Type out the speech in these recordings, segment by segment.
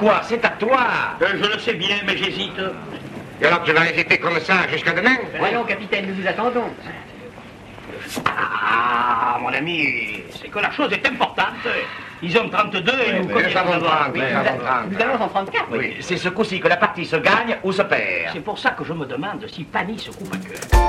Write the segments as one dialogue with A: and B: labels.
A: Ben quoi? C'est à toi
B: Euh, je le sais bien, mais j'hésite.
A: Et alors tu vas hésiter comme ça jusqu'à demain?
B: Voyons, capitaine, nous vous attendons. Ah, mon ami, c'est que la chose est importante. Ils ont 32 et nous connaissons
A: nous avons
B: d'abord.
A: 30,
B: Oui,
A: nous
B: nous
A: avons
B: a-
A: 30.
B: nous allons en 34.
A: Oui, c'est ce coup-ci que la partie se gagne ou se perd.
B: C'est pour ça que je me demande si Fanny se coupe un cœur.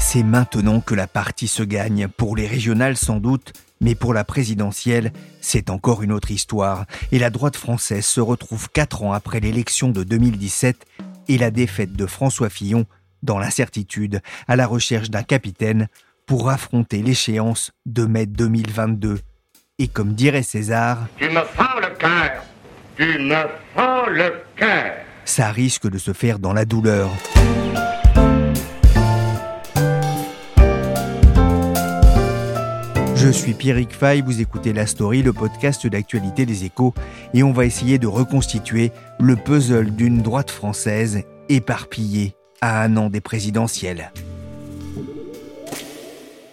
C: C'est maintenant que la partie se gagne, pour les régionales sans doute, mais pour la présidentielle, c'est encore une autre histoire. Et la droite française se retrouve quatre ans après l'élection de 2017 et la défaite de François Fillon dans l'incertitude, à la recherche d'un capitaine pour affronter l'échéance de mai 2022. Et comme dirait César,
A: Tu me fends le cœur Tu me fends le cœur
C: ça risque de se faire dans la douleur. Je suis Pierrick Fay, vous écoutez La Story, le podcast d'actualité des échos, et on va essayer de reconstituer le puzzle d'une droite française éparpillée à un an des présidentielles.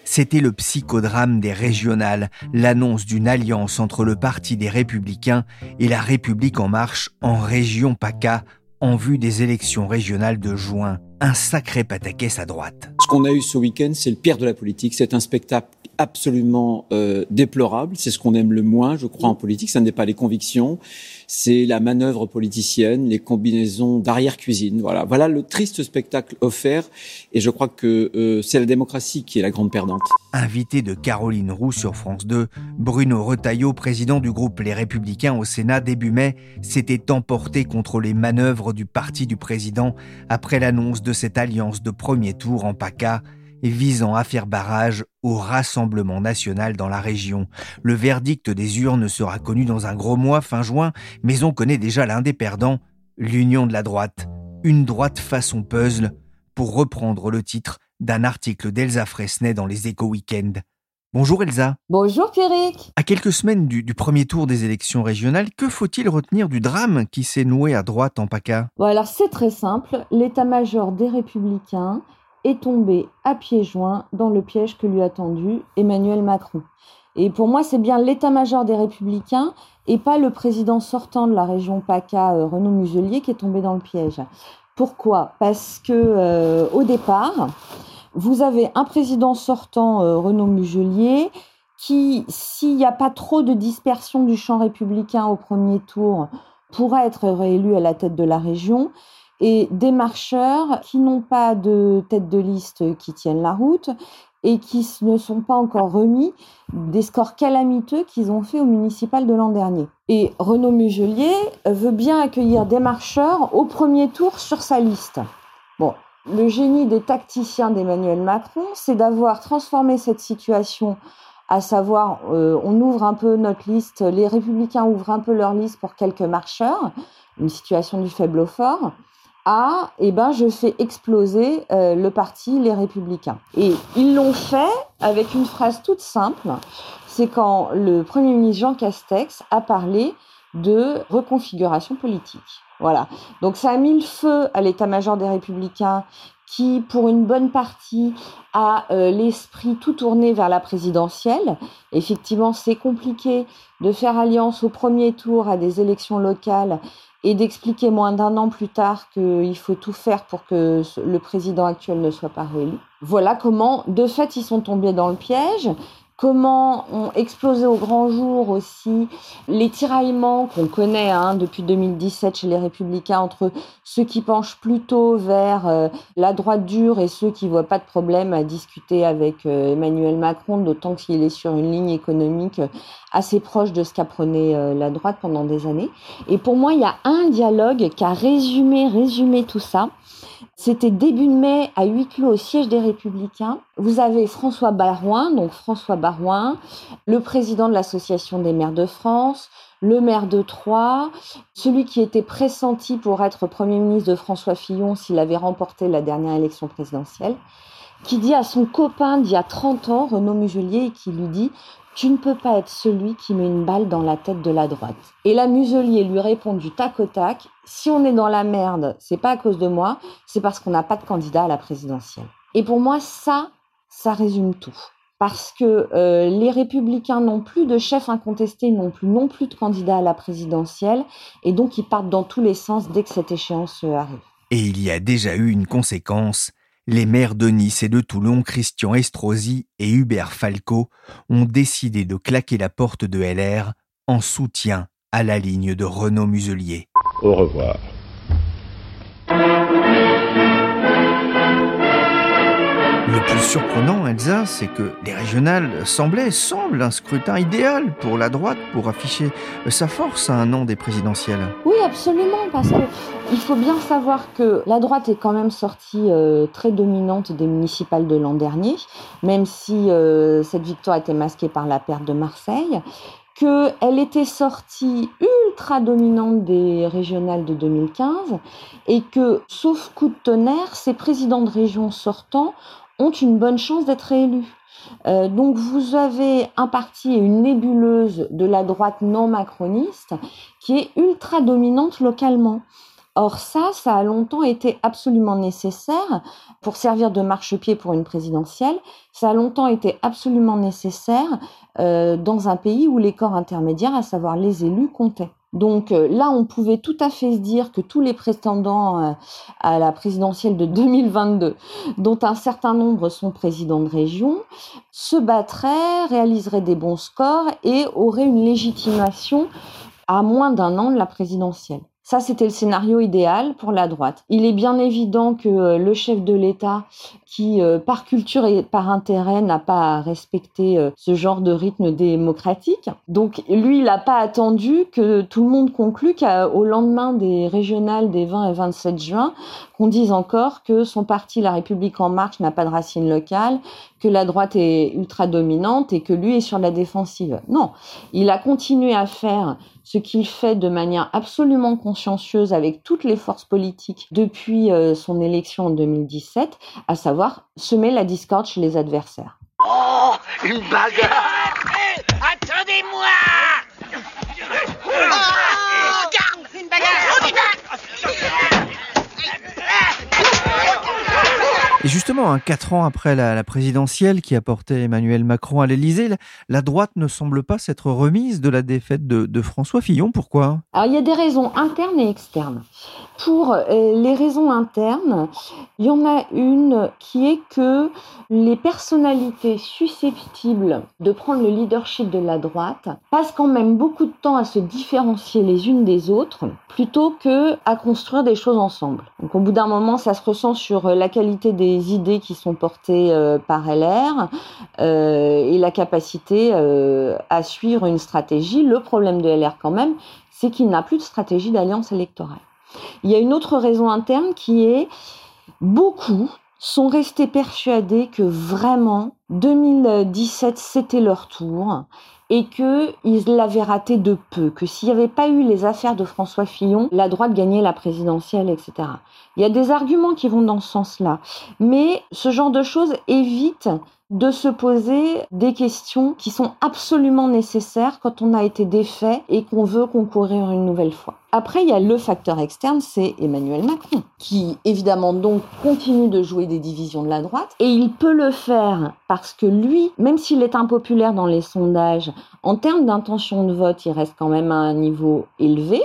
C: C'était le psychodrame des régionales, l'annonce d'une alliance entre le Parti des Républicains et la République en marche en région PACA en vue des élections régionales de juin. Un sacré pataquès à droite.
D: Ce qu'on a eu ce week-end, c'est le pire de la politique. C'est un spectacle absolument euh, déplorable. C'est ce qu'on aime le moins, je crois, en politique. Ça n'est pas les convictions, c'est la manœuvre politicienne, les combinaisons d'arrière-cuisine. Voilà, voilà le triste spectacle offert. Et je crois que euh, c'est la démocratie qui est la grande perdante.
C: Invité de Caroline Roux sur France 2, Bruno Retailleau, président du groupe Les Républicains au Sénat début mai, s'était emporté contre les manœuvres du parti du président après l'annonce de cette alliance de premier tour en PACA visant à faire barrage au Rassemblement national dans la région. Le verdict des urnes sera connu dans un gros mois fin juin, mais on connaît déjà l'un des perdants, l'union de la droite. Une droite façon puzzle, pour reprendre le titre d'un article d'Elsa Fresnay dans les Échos Weekend. Bonjour Elsa.
E: Bonjour Pierrick.
C: À quelques semaines du, du premier tour des élections régionales, que faut-il retenir du drame qui s'est noué à droite en PACA?
E: Bon alors c'est très simple, l'état-major des républicains est tombé à pieds joints dans le piège que lui a tendu Emmanuel Macron. Et pour moi, c'est bien l'état-major des républicains et pas le président sortant de la région PACA, euh, Renaud Muselier, qui est tombé dans le piège. Pourquoi? Parce que euh, au départ, vous avez un président sortant, euh, Renaud Muselier, qui, s'il n'y a pas trop de dispersion du champ républicain au premier tour, pourra être réélu à la tête de la région, et des marcheurs qui n'ont pas de tête de liste qui tiennent la route et qui ne sont pas encore remis des scores calamiteux qu'ils ont fait au municipal de l'an dernier. Et Renaud Muselier veut bien accueillir des marcheurs au premier tour sur sa liste. Bon, le génie des tacticiens d'Emmanuel Macron, c'est d'avoir transformé cette situation à savoir, euh, on ouvre un peu notre liste, les républicains ouvrent un peu leur liste pour quelques marcheurs, une situation du faible au fort, à, eh ben, je fais exploser euh, le parti Les Républicains. Et ils l'ont fait avec une phrase toute simple, c'est quand le Premier ministre Jean Castex a parlé de reconfiguration politique. Voilà. Donc ça a mis le feu à l'état-major des Républicains qui, pour une bonne partie, a euh, l'esprit tout tourné vers la présidentielle. Effectivement, c'est compliqué de faire alliance au premier tour à des élections locales et d'expliquer moins d'un an plus tard qu'il faut tout faire pour que le président actuel ne soit pas réélu. Voilà comment, de fait, ils sont tombés dans le piège comment ont explosé au grand jour aussi les tiraillements qu'on connaît hein, depuis 2017 chez les républicains entre ceux qui penchent plutôt vers euh, la droite dure et ceux qui voient pas de problème à discuter avec euh, Emmanuel Macron, d'autant qu'il est sur une ligne économique assez proche de ce qu'a prôné euh, la droite pendant des années. Et pour moi, il y a un dialogue qui a résumé, résumé tout ça. C'était début mai à huis clos au siège des Républicains. Vous avez François Barouin, donc François Barouin, le président de l'Association des maires de France, le maire de Troyes, celui qui était pressenti pour être Premier ministre de François Fillon s'il avait remporté la dernière élection présidentielle, qui dit à son copain d'il y a 30 ans, Renaud Muselier, qui lui dit tu ne peux pas être celui qui met une balle dans la tête de la droite. Et la Muselier lui répond du tac au tac, si on est dans la merde, c'est pas à cause de moi, c'est parce qu'on n'a pas de candidat à la présidentielle. Et pour moi, ça, ça résume tout parce que euh, les républicains n'ont plus de chef incontesté, n'ont plus non plus de candidat à la présidentielle, et donc ils partent dans tous les sens dès que cette échéance euh, arrive.
C: Et il y a déjà eu une conséquence. Les maires de Nice et de Toulon, Christian Estrosi et Hubert Falco, ont décidé de claquer la porte de LR en soutien à la ligne de Renaud Muselier.
A: Au revoir.
C: Plus surprenant, Elsa, c'est que les régionales semblaient, semblent un scrutin idéal pour la droite pour afficher sa force à un an des présidentielles.
E: Oui, absolument, parce que il faut bien savoir que la droite est quand même sortie euh, très dominante des municipales de l'an dernier, même si euh, cette victoire était masquée par la perte de Marseille qu'elle était sortie ultra dominante des régionales de 2015 et que, sauf coup de tonnerre, ces présidents de région sortants ont une bonne chance d'être élus. Euh, donc vous avez un parti et une nébuleuse de la droite non macroniste qui est ultra dominante localement. Or ça, ça a longtemps été absolument nécessaire pour servir de marchepied pour une présidentielle. Ça a longtemps été absolument nécessaire euh, dans un pays où les corps intermédiaires, à savoir les élus, comptaient. Donc euh, là, on pouvait tout à fait se dire que tous les prétendants euh, à la présidentielle de 2022, dont un certain nombre sont présidents de région, se battraient, réaliseraient des bons scores et auraient une légitimation à moins d'un an de la présidentielle. Ça, c'était le scénario idéal pour la droite. Il est bien évident que euh, le chef de l'État, qui euh, par culture et par intérêt n'a pas respecté euh, ce genre de rythme démocratique, donc lui, il n'a pas attendu que tout le monde conclue qu'au lendemain des régionales des 20 et 27 juin, qu'on dise encore que son parti, La République en marche, n'a pas de racines locales, que la droite est ultra dominante et que lui est sur la défensive. Non, il a continué à faire ce qu'il fait de manière absolument consciencieuse avec toutes les forces politiques depuis euh, son élection en 2017, à savoir semer la discorde chez les adversaires.
B: Oh, une bagarre Attendez-moi
F: Oh,
C: Et justement, hein, quatre ans après la, présidentielle qui a porté Emmanuel Macron à l'Élysée, la, droite ne semble pas s'être remise de la défaite de, François Fillon. Pourquoi?
E: Alors, il y a des raisons internes et externes. Pour euh, les raisons internes, il y en a une qui est que les personnalités susceptibles de prendre le leadership de la droite passent quand même beaucoup de temps à se différencier les unes des autres plutôt que à construire des choses ensemble. Donc au bout d'un moment, ça se ressent sur la qualité des idées qui sont portées euh, par LR euh, et la capacité euh, à suivre une stratégie. Le problème de LR quand même, c'est qu'il n'a plus de stratégie d'alliance électorale. Il y a une autre raison interne qui est beaucoup sont restés persuadés que vraiment 2017 c'était leur tour et qu'ils l'avaient raté de peu, que s'il n'y avait pas eu les affaires de François Fillon, la droite gagnait la présidentielle, etc. Il y a des arguments qui vont dans ce sens-là, mais ce genre de choses évite de se poser des questions qui sont absolument nécessaires quand on a été défait et qu'on veut concourir une nouvelle fois. Après, il y a le facteur externe, c'est Emmanuel Macron, qui évidemment donc continue de jouer des divisions de la droite, et il peut le faire parce que lui, même s'il est impopulaire dans les sondages, en termes d'intention de vote, il reste quand même à un niveau élevé,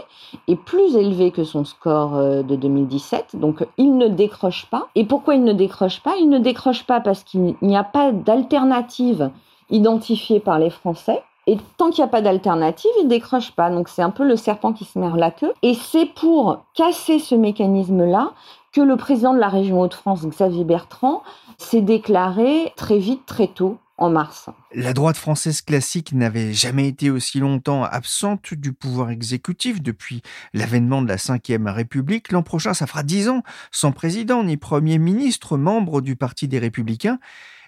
E: et plus élevé que son score euh, de 2017, donc il ne décroche pas. Et pourquoi il ne décroche pas? Il ne décroche pas parce qu'il n'y a pas d'alternative identifiée par les Français. Et tant qu'il n'y a pas d'alternative, il décroche pas. Donc c'est un peu le serpent qui se mord la queue. Et c'est pour casser ce mécanisme-là que le président de la région Hauts-de-France, Xavier Bertrand, s'est déclaré très vite, très tôt, en mars.
C: La droite française classique n'avait jamais été aussi longtemps absente du pouvoir exécutif depuis l'avènement de la Ve République. L'an prochain, ça fera dix ans sans président ni Premier ministre, membre du Parti des Républicains.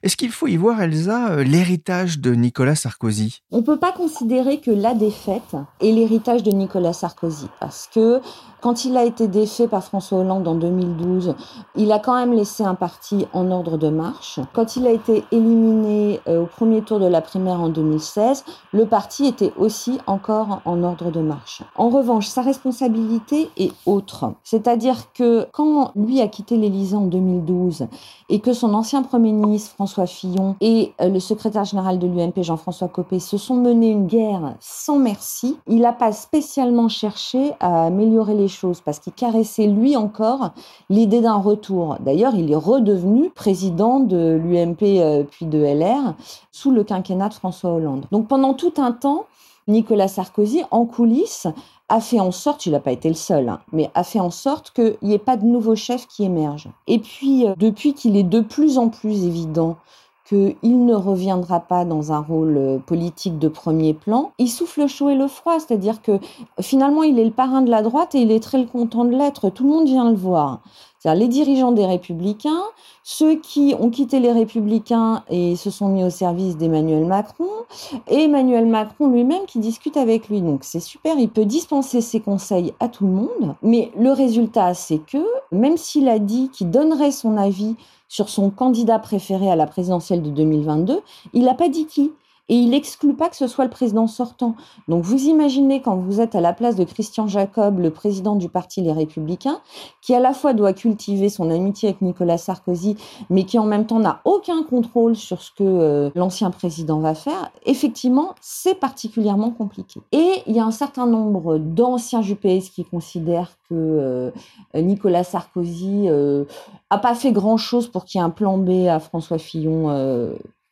C: Est-ce qu'il faut y voir, Elsa, euh, l'héritage de Nicolas Sarkozy?
E: On ne peut pas considérer que la défaite est l'héritage de Nicolas Sarkozy, parce que quand il a été défait par François Hollande en 2012, il a quand même laissé un parti en ordre de marche. Quand il a été éliminé euh, au premier tour de la primaire en 2016, le parti était aussi encore en ordre de marche. En revanche, sa responsabilité est autre. C'est-à-dire que quand lui a quitté l'Élysée en 2012 et que son ancien Premier ministre François Fillon et euh, le secrétaire général de l'UMP Jean-François Copé se sont menés une guerre sans merci, il n'a pas spécialement cherché à améliorer les choses parce qu'il caressait lui encore l'idée d'un retour. D'ailleurs, il est redevenu président de l'UMP euh, puis de LR sous le quinquennat de François Hollande. Donc pendant tout un temps, Nicolas Sarkozy, en coulisses, a fait en sorte, il n'a pas été le seul, hein, mais a fait en sorte qu'il n'y ait pas de nouveau chef qui émerge. Et puis, euh, depuis qu'il est de plus en plus évident qu'il ne reviendra pas dans un rôle euh, politique de premier plan, il souffle le chaud et le froid, c'est-à-dire que finalement il est le parrain de la droite et il est très content de l'être, tout le monde vient le voir. C'est-à-dire les dirigeants des républicains, ceux qui ont quitté les républicains et se sont mis au service d'Emmanuel Macron, et Emmanuel Macron lui-même qui discute avec lui. Donc c'est super, il peut dispenser ses conseils à tout le monde, mais le résultat c'est que même s'il a dit qu'il donnerait son avis sur son candidat préféré à la présidentielle de 2022, il n'a pas dit qui? Et il n'exclut pas que ce soit le président sortant. Donc vous imaginez quand vous êtes à la place de Christian Jacob, le président du parti Les Républicains, qui à la fois doit cultiver son amitié avec Nicolas Sarkozy, mais qui en même temps n'a aucun contrôle sur ce que euh, l'ancien président va faire, effectivement, c'est particulièrement compliqué. Et il y a un certain nombre d'anciens JPS qui considèrent que euh, Nicolas Sarkozy euh, a pas fait grand-chose pour qu'il y ait un plan B à François Fillon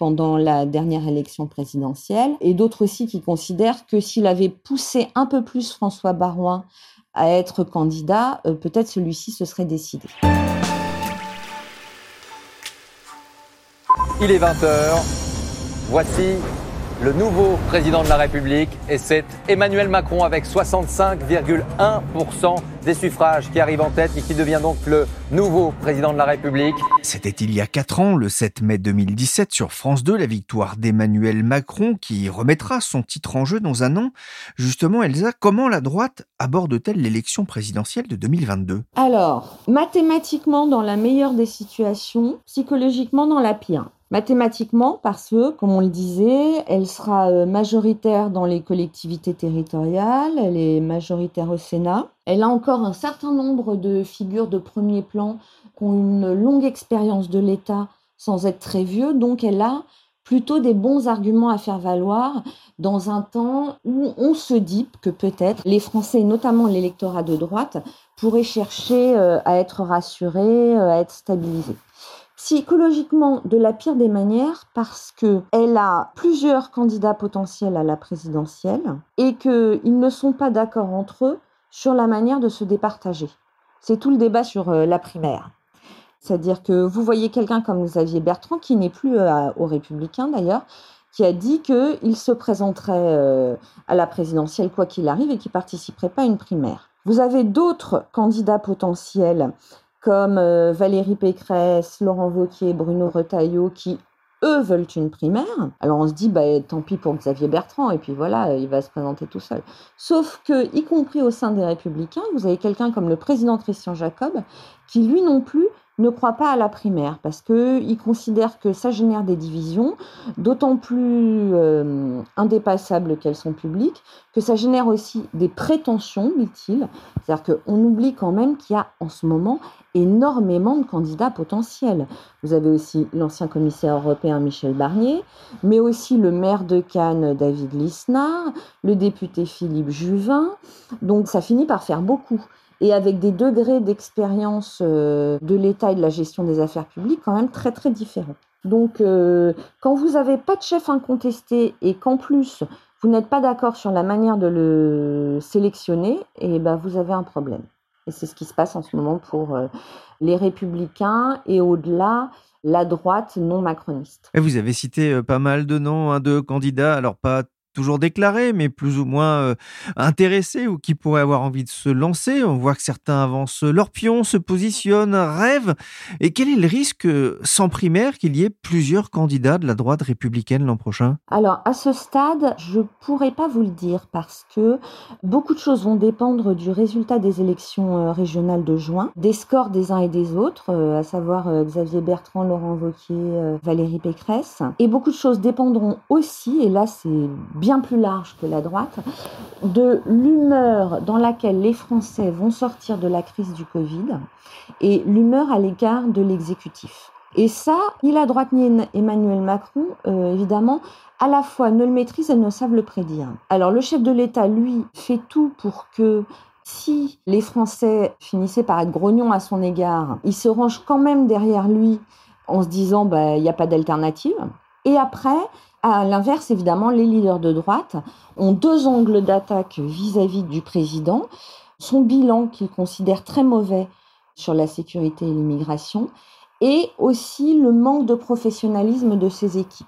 E: pendant la dernière élection présidentielle, et d'autres aussi qui considèrent que s'il avait poussé un peu plus François Barouin à être candidat, euh, peut-être celui-ci se serait décidé.
G: Il est 20h. Voici le nouveau président de la République et c'est Emmanuel Macron avec 65,1% des suffrages qui arrive en tête et qui devient donc le nouveau président de la République.
C: C'était il y a 4 ans, le 7 mai 2017, sur France 2, la victoire d'Emmanuel Macron qui remettra son titre en jeu dans un an. Justement, Elsa, comment la droite aborde-t-elle l'élection présidentielle de 2022
E: Alors, mathématiquement dans la meilleure des situations, psychologiquement dans la pire. Mathématiquement, parce que, comme on le disait, elle sera euh, majoritaire dans les collectivités territoriales, elle est majoritaire au Sénat. Elle a encore un certain nombre de figures de premier plan qui ont une longue expérience de l'État sans être très vieux, donc elle a plutôt des bons arguments à faire valoir dans un temps où on se dit que peut-être les Français, notamment l'électorat de droite, pourraient chercher euh, à être rassurés, euh, à être stabilisés psychologiquement de la pire des manières parce que elle a plusieurs candidats potentiels à la présidentielle et qu'ils ne sont pas d'accord entre eux sur la manière de se départager. C'est tout le débat sur euh, la primaire. C'est-à-dire que vous voyez quelqu'un comme Xavier Bertrand, qui n'est plus euh, aux Républicains d'ailleurs, qui a dit qu'il se présenterait euh, à la présidentielle quoi qu'il arrive et qu'il participerait pas à une primaire. Vous avez d'autres candidats potentiels comme euh, Valérie Pécresse, Laurent Wauquiez, Bruno Retailleau, qui eux veulent une primaire. Alors on se dit, bah, tant pis pour Xavier Bertrand, et puis voilà, il va se présenter tout seul. Sauf que, y compris au sein des Républicains, vous avez quelqu'un comme le président Christian Jacob, qui lui non plus ne croit pas à la primaire parce qu'il considère que ça génère des divisions, d'autant plus euh, indépassables qu'elles sont publiques, que ça génère aussi des prétentions, dit-il. C'est-à-dire qu'on oublie quand même qu'il y a en ce moment énormément de candidats potentiels. Vous avez aussi l'ancien commissaire européen Michel Barnier, mais aussi le maire de Cannes David Lisnard, le député Philippe Juvin. Donc ça finit par faire beaucoup et avec des degrés d'expérience euh, de l'État et de la gestion des affaires publiques quand même très très différents. Donc euh, quand vous n'avez pas de chef incontesté et qu'en plus vous n'êtes pas d'accord sur la manière de le sélectionner, et eh ben vous avez un problème. Et c'est ce qui se passe en ce moment pour euh, les républicains et au-delà la droite non macroniste.
C: Vous avez cité pas mal de noms hein, de candidats, alors pas toujours déclarés, mais plus ou moins euh, intéressés ou qui pourraient avoir envie de se lancer. On voit que certains avancent leur pion, se positionnent, rêvent. Et quel est le risque, euh, sans primaire, qu'il y ait plusieurs candidats de la droite républicaine l'an prochain?
E: Alors, à ce stade, je pourrais pas vous le dire parce que beaucoup de choses vont dépendre du résultat des élections euh, régionales de juin, des scores des uns et des autres, à savoir Xavier Bertrand, Laurent Wauquiez, Valérie Pécresse. Et beaucoup de choses dépendront aussi, et là c'est bien plus large que la droite, de l'humeur dans laquelle les Français vont sortir de la crise du Covid et l'humeur à l'égard de l'exécutif. Et ça, ni la droite ni Emmanuel Macron, euh, évidemment, à la fois ne le maîtrisent et ne savent le prédire. Alors le chef de l'État, lui, fait tout pour que si les Français finissaient par être grognons à son égard, il se range quand même derrière lui en se disant bah, il n'y a pas d'alternative. Et après, à l'inverse, évidemment, les leaders de droite ont deux angles d'attaque vis-à-vis du président. Son bilan qu'il considère très mauvais sur la sécurité et l'immigration, et aussi le manque de professionnalisme de ses équipes,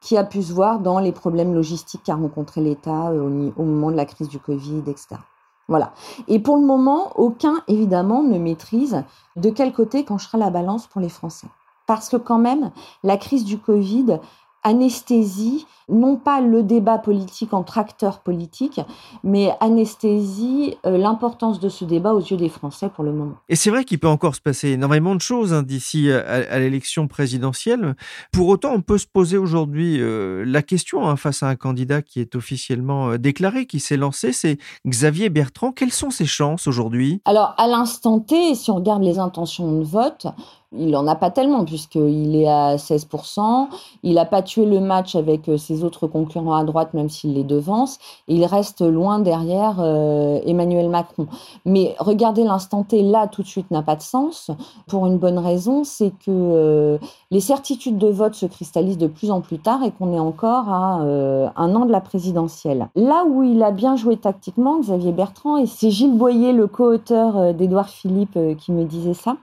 E: qui a pu se voir dans les problèmes logistiques qu'a rencontré l'État euh, au moment de la crise du Covid, etc. Voilà. Et pour le moment, aucun, évidemment, ne maîtrise de quel côté penchera la balance pour les Français. Parce que quand même, la crise du Covid anesthésie non pas le débat politique entre acteurs politiques, mais anesthésie euh, l'importance de ce débat aux yeux des Français pour le moment.
C: Et c'est vrai qu'il peut encore se passer énormément de choses hein, d'ici à, l'élection présidentielle. Pour autant, on peut se poser aujourd'hui euh, la question hein, face à un candidat qui est officiellement euh, déclaré, qui s'est lancé, c'est Xavier Bertrand. Quelles sont ses chances aujourd'hui?
E: Alors, à l'instant T, si on regarde les intentions de vote, il n'en a pas tellement puisqu'il est à 16%. Il n'a pas tué le match avec ses autres concurrents à droite, même s'il les devance. Il reste loin derrière euh, Emmanuel Macron. Mais regardez l'instant T là tout de suite n'a pas de sens pour une bonne raison, c'est que euh, les certitudes de vote se cristallisent de plus en plus tard et qu'on est encore à euh, un an de la présidentielle. Là où il a bien joué tactiquement, Xavier Bertrand, et c'est Gilles Boyer, le co-auteur d'Édouard Philippe, qui me disait ça.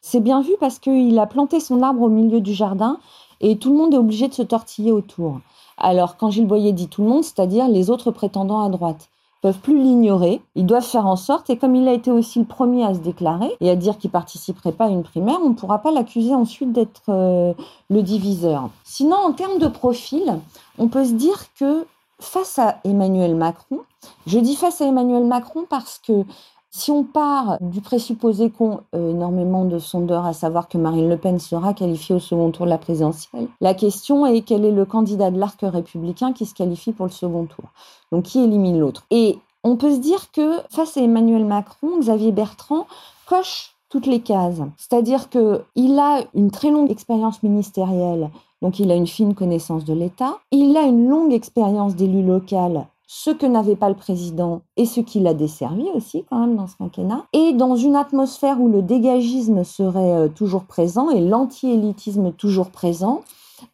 E: C'est bien vu parce qu'il a planté son arbre au milieu du jardin et tout le monde est obligé de se tortiller autour. Alors, quand Gilles Boyer dit tout le monde, c'est-à-dire les autres prétendants à droite peuvent plus l'ignorer, ils doivent faire en sorte, et comme il a été aussi le premier à se déclarer et à dire qu'il participerait pas à une primaire, on ne pourra pas l'accuser ensuite d'être euh, le diviseur. Sinon, en termes de profil, on peut se dire que face à Emmanuel Macron, je dis face à Emmanuel Macron parce que si on part du présupposé qu'ont euh, énormément de sondeurs, à savoir que Marine Le Pen sera qualifiée au second tour de la présidentielle, la question est quel est le candidat de l'arc républicain qui se qualifie pour le second tour? Donc qui élimine l'autre? Et on peut se dire que face à Emmanuel Macron, Xavier Bertrand coche toutes les cases. C'est-à-dire qu'il a une très longue expérience ministérielle, donc il a une fine connaissance de l'État. Il a une longue expérience d'élu local ce que n'avait pas le président et ce qui l'a desservi aussi quand même dans ce quinquennat, et dans une atmosphère où le dégagisme serait euh, toujours présent et l'anti-élitisme toujours présent.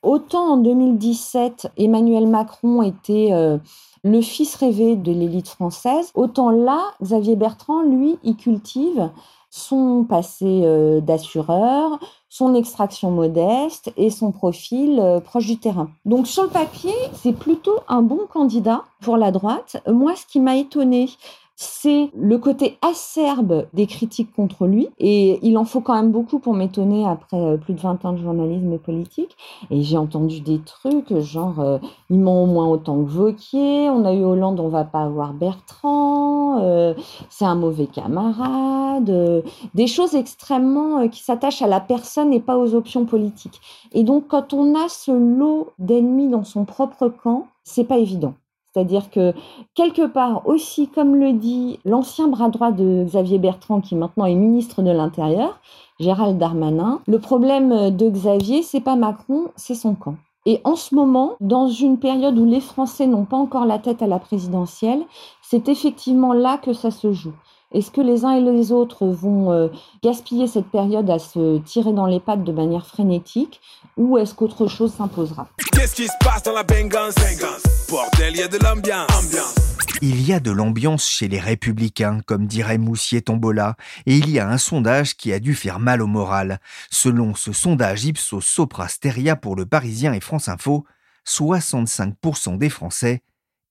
E: Autant en 2017, Emmanuel Macron était euh, le fils rêvé de l'élite française, autant là, Xavier Bertrand, lui, y cultive son passé euh, d'assureur, son extraction modeste et son profil euh, proche du terrain. Donc sur le papier, c'est plutôt un bon candidat pour la droite. Moi, ce qui m'a étonné, c'est le côté acerbe des critiques contre lui. Et il en faut quand même beaucoup pour m'étonner après euh, plus de 20 ans de journalisme politique. Et j'ai entendu des trucs genre, euh, ils m'ont au moins autant que Vauquier, on a eu Hollande, on va pas avoir Bertrand, euh, c'est un mauvais camarade, des choses extrêmement qui s'attachent à la personne et pas aux options politiques. Et donc quand on a ce lot d'ennemis dans son propre camp, c'est pas évident. C'est-à-dire que quelque part aussi, comme le dit l'ancien bras droit de Xavier Bertrand, qui maintenant est ministre de l'Intérieur, Gérald Darmanin, le problème de Xavier, c'est pas Macron, c'est son camp. Et en ce moment, dans une période où les Français n'ont pas encore la tête à la présidentielle, c'est effectivement là que ça se joue. Est-ce que les uns et les autres vont euh, gaspiller cette période à se tirer dans les pattes de manière frénétique ou est-ce qu'autre chose s'imposera?
H: Qu'est-ce qui se passe dans la Bordel, il y a de l'ambiance.
C: Il y a de l'ambiance chez les républicains, comme dirait Moussier Tombola, et il y a un sondage qui a dû faire mal au moral. Selon ce sondage Ipsos Sopra Steria pour le Parisien et France Info, 65% des Français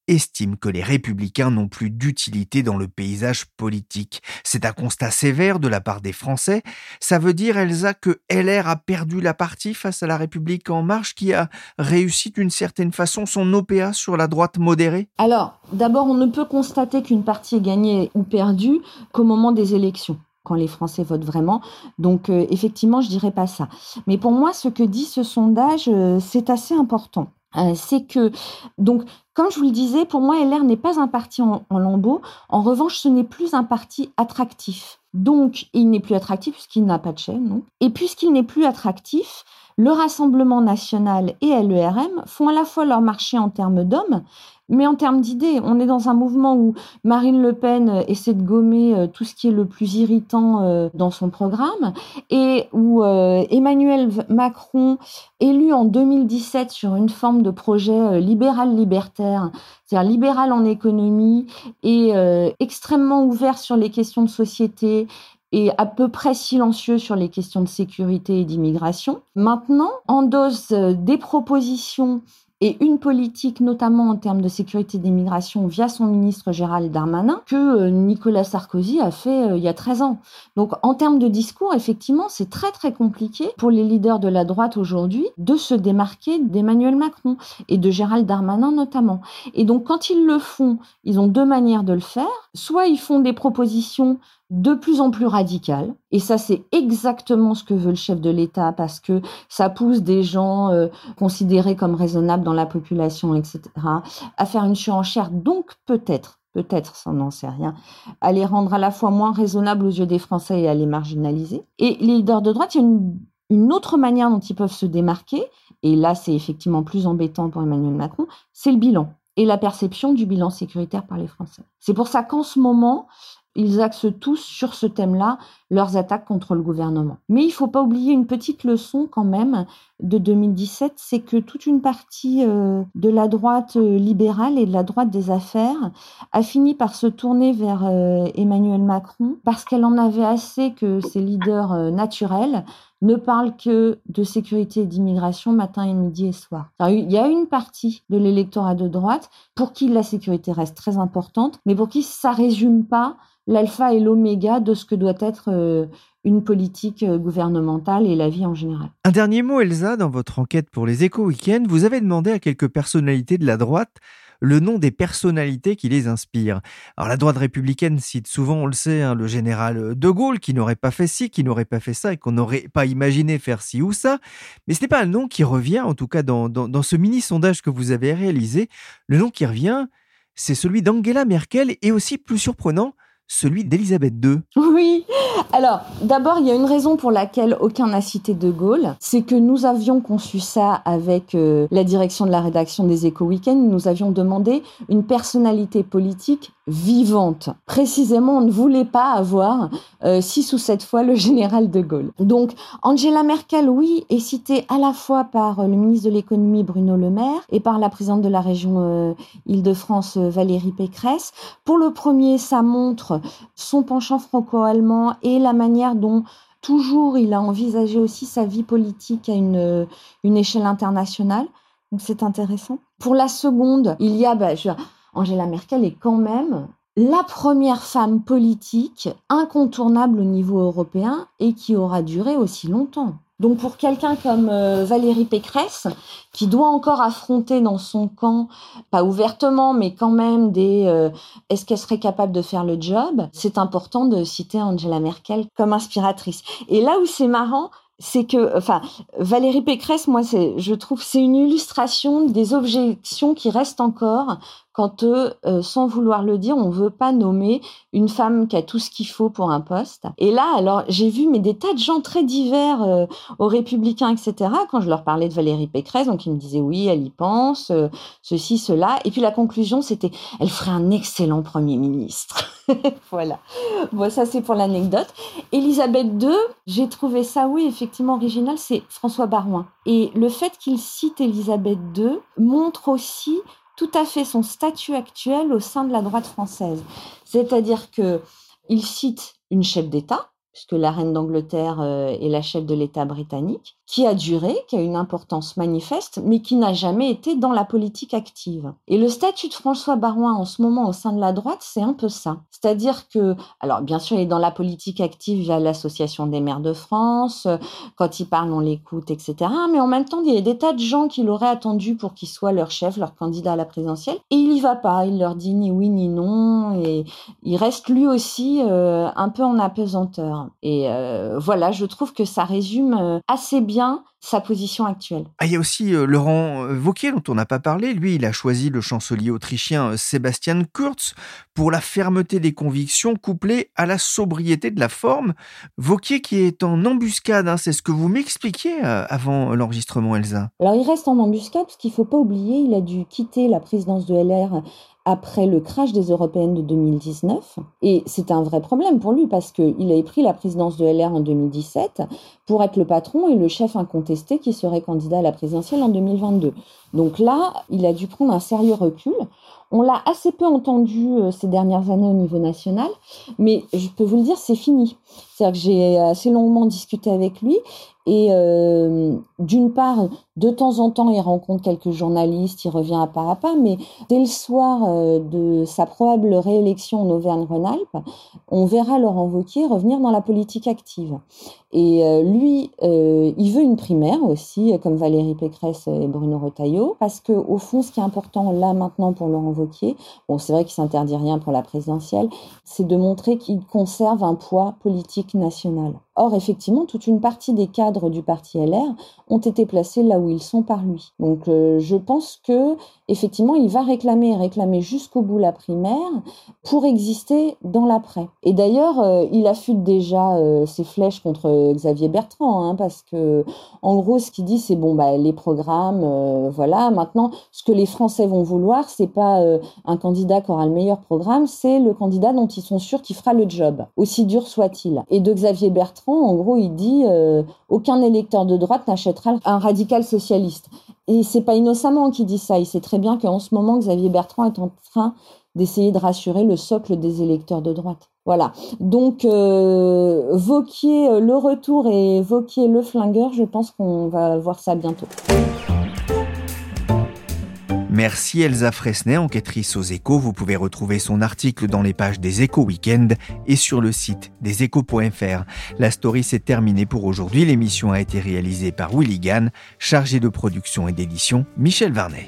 C: estime que les républicains n'ont plus d'utilité dans le paysage politique. C'est un constat sévère de la part des Français. Ça veut dire, Elsa, que LR a perdu la partie face à la République en marche qui a réussi d'une certaine façon son OPA sur la droite modérée?
E: Alors, d'abord, on ne peut constater qu'une partie est gagnée ou perdue qu'au moment des élections quand les Français votent vraiment. Donc euh, effectivement, je dirais pas ça. Mais pour moi, ce que dit ce sondage, euh, c'est assez important. Euh, c'est que, donc, comme je vous le disais, pour moi, LR n'est pas un parti en, lambeaux. En revanche, ce n'est plus un parti attractif. Donc, il n'est plus attractif puisqu'il n'a pas de chaîne. Et puisqu'il n'est plus attractif, le Rassemblement national et LERM font à la fois leur marché en termes d'hommes, mais en termes d'idées, on est dans un mouvement où Marine Le Pen euh, essaie de gommer euh, tout ce qui est le plus irritant euh, dans son programme et où Emmanuel Macron, élu en 2017 sur une forme de projet libéral-libertaire, c'est-à-dire libéral en économie et extrêmement ouvert sur les questions de société et à peu près silencieux sur les questions de sécurité et d'immigration. Maintenant, endosse des propositions et une politique, notamment en termes de sécurité d'immigration, via son ministre Gérald Darmanin, que euh, Nicolas Sarkozy a fait euh, il y a 13 ans. Donc, en termes de discours, effectivement, c'est très très compliqué pour les leaders de la droite aujourd'hui de se démarquer d'Emmanuel Macron et de Gérald Darmanin notamment. Et donc, quand ils le font, ils ont deux manières de le faire. Soit ils font des propositions de plus en plus radical. Et ça, c'est exactement ce que veut le chef de l'État parce que ça pousse des gens euh, considérés comme raisonnables dans la population, etc., à faire une surenchère. Donc, peut-être, peut-être, ça n'en sait rien, à les rendre à la fois moins raisonnables aux yeux des Français et à les marginaliser. Et les leaders de droite, il y a une autre manière dont ils peuvent se démarquer, et là, c'est effectivement plus embêtant pour Emmanuel Macron, c'est le bilan et la perception du bilan sécuritaire par les Français. C'est pour ça qu'en ce moment, ils axent tous sur ce thème-là leurs attaques contre le gouvernement. Mais il ne faut pas oublier une petite leçon quand même de 2017, c'est que toute une partie euh, de la droite euh, libérale et de la droite des affaires a fini par se tourner vers euh, Emmanuel Macron parce qu'elle en avait assez que ses leaders naturels ne parlent que de sécurité et d'immigration matin et midi et soir. il y a une partie de l'électorat de droite pour qui la sécurité reste très importante, mais pour qui ça résume pas l'alpha et l'oméga de ce que doit être euh, une politique euh, gouvernementale et la vie en général.
C: Un dernier mot, Elsa, dans votre enquête pour les échos week-end, vous avez demandé à quelques personnalités de la droite le nom des personnalités qui les inspirent. Alors la droite républicaine cite souvent, on le sait, hein, le général de Gaulle qui n'aurait pas fait ci, qui n'aurait pas fait ça et qu'on n'aurait pas imaginé faire ci ou ça. Mais ce n'est pas un nom qui revient, en tout cas dans, dans ce mini-sondage que vous avez réalisé. Le nom qui revient, c'est celui d'Angela Merkel et aussi plus surprenant, celui d'Elisabeth II.
E: Oui. Alors, d'abord, il y a une raison pour laquelle aucun n'a cité De Gaulle. C'est que nous avions conçu ça avec euh, la direction de la rédaction des Éco Weekends. Nous avions demandé une personnalité politique vivante. Précisément, on ne voulait pas avoir euh, six ou sept fois le général de Gaulle. Donc, Angela Merkel, oui, est citée à la fois par euh, le ministre de l'économie Bruno Le Maire et par la présidente de la région Île-de-France Valérie Pécresse. Pour le premier, ça montre son penchant franco-allemand et la manière dont toujours il a envisagé aussi sa vie politique à une, une échelle internationale. Donc c'est intéressant. Pour la seconde, il y a, bah, Angela Merkel est quand même la première femme politique incontournable au niveau européen et qui aura duré aussi longtemps. Donc pour quelqu'un comme euh, Valérie Pécresse, qui doit encore affronter dans son camp, pas ouvertement, mais quand même des euh, est-ce qu'elle serait capable de faire le job, c'est important de citer Angela Merkel comme inspiratrice. Et là où c'est marrant, c'est que, enfin, Valérie Pécresse, moi, je trouve, c'est une illustration des objections qui restent encore quand, euh, sans vouloir le dire, on veut pas nommer une femme qui a tout ce qu'il faut pour un poste. Et là, alors, j'ai vu mais des tas de gens très divers, euh, aux Républicains, etc. Quand je leur parlais de Valérie Pécresse, donc ils me disaient oui, elle y pense, euh, ceci, cela. Et puis la conclusion, c'était, elle ferait un excellent premier ministre. voilà. Bon, ça c'est pour l'anecdote. Elisabeth II, j'ai trouvé ça, oui, effectivement original, c'est François Barouin. Et le fait qu'il cite Elisabeth II montre aussi tout à fait son statut actuel au sein de la droite française. C'est-à-dire que il cite une chef d'État, puisque la reine d'Angleterre euh, est la chef de l'État britannique, qui a duré, qui a une importance manifeste, mais qui n'a jamais été dans la politique active. Et le statut de François Baroin en ce moment au sein de la droite, c'est un peu ça. C'est-à-dire que, alors bien sûr, il est dans la politique active via l'Association des maires de France, euh, quand il parle, on l'écoute, etc. Mais en même temps, il y a des tas de gens qui l'auraient attendu pour qu'il soit leur chef, leur candidat à la présidentielle, et il y va pas, il leur dit ni oui ni non, et il reste lui aussi euh, un peu en apesanteur. Et euh, voilà, je trouve que ça résume euh, assez bien sa position actuelle.
C: Ah, il y a aussi euh, Laurent Wauquiez dont on n'a pas parlé. Lui, il a choisi le chancelier autrichien Sébastien Kurz pour la fermeté des convictions couplée à la sobriété de la forme. Wauquiez qui est en embuscade, hein, c'est ce que vous m'expliquiez avant l'enregistrement, Elsa.
E: Alors il reste en embuscade parce qu'il ne faut pas oublier, il a dû quitter la présidence de LR après le crash des européennes de 2019. Et c'est un vrai problème pour lui parce qu'il avait pris la présidence de LR en 2017 pour être le patron et le chef incontesté qui serait candidat à la présidentielle en 2022. Donc là, il a dû prendre un sérieux recul. On l'a assez peu entendu euh, ces dernières années au niveau national, mais je peux vous le dire, c'est fini. C'est-à-dire que j'ai assez longuement discuté avec lui et euh, d'une part, de temps en temps, il rencontre quelques journalistes, il revient à pas à pas, mais dès le soir euh, de sa probable réélection en Auvergne-Rhône-Alpes, on verra Laurent Wauquiez revenir dans la politique active. Et euh, lui, euh, il veut une primaire aussi, comme Valérie Pécresse et Bruno Retailleau, parce que au fond, ce qui est important là maintenant pour Laurent Wauquiez, bon, c'est vrai qu'il s'interdit rien pour la présidentielle, c'est de montrer qu'il conserve un poids politique national. Or, effectivement, toute une partie des cadres du parti LR ont été placés là où ils sont par lui. Donc, euh, je pense que effectivement, il va réclamer réclamer jusqu'au bout la primaire pour exister dans l'après. Et d'ailleurs, euh, il affûte déjà euh, ses flèches contre Xavier Bertrand, hein, parce que en gros, ce qu'il dit, c'est bon, bah les programmes, voilà. Maintenant, ce que les Français vont vouloir, c'est pas un candidat qui aura le meilleur programme, c'est le candidat dont ils sont sûrs qu'il fera le job, aussi dur soit-il. Et de Xavier Bertrand en gros, il dit euh, aucun électeur de droite n'achètera un radical socialiste. Et c'est pas innocemment qu'il dit ça. Il sait très bien qu'en ce moment, Xavier Bertrand est en train d'essayer de rassurer le socle des électeurs de droite. Voilà. Donc, euh, Vauquier le retour et Vauquier le flingueur, je pense qu'on va voir ça bientôt.
C: Merci Elsa Fresnay, enquêtrice aux échos. Vous pouvez retrouver son article dans les pages des échos week-end et sur le site deséchos.fr. La story s'est terminée pour aujourd'hui. L'émission a été réalisée par Willy Gann, chargé de production et d'édition Michel Varnet.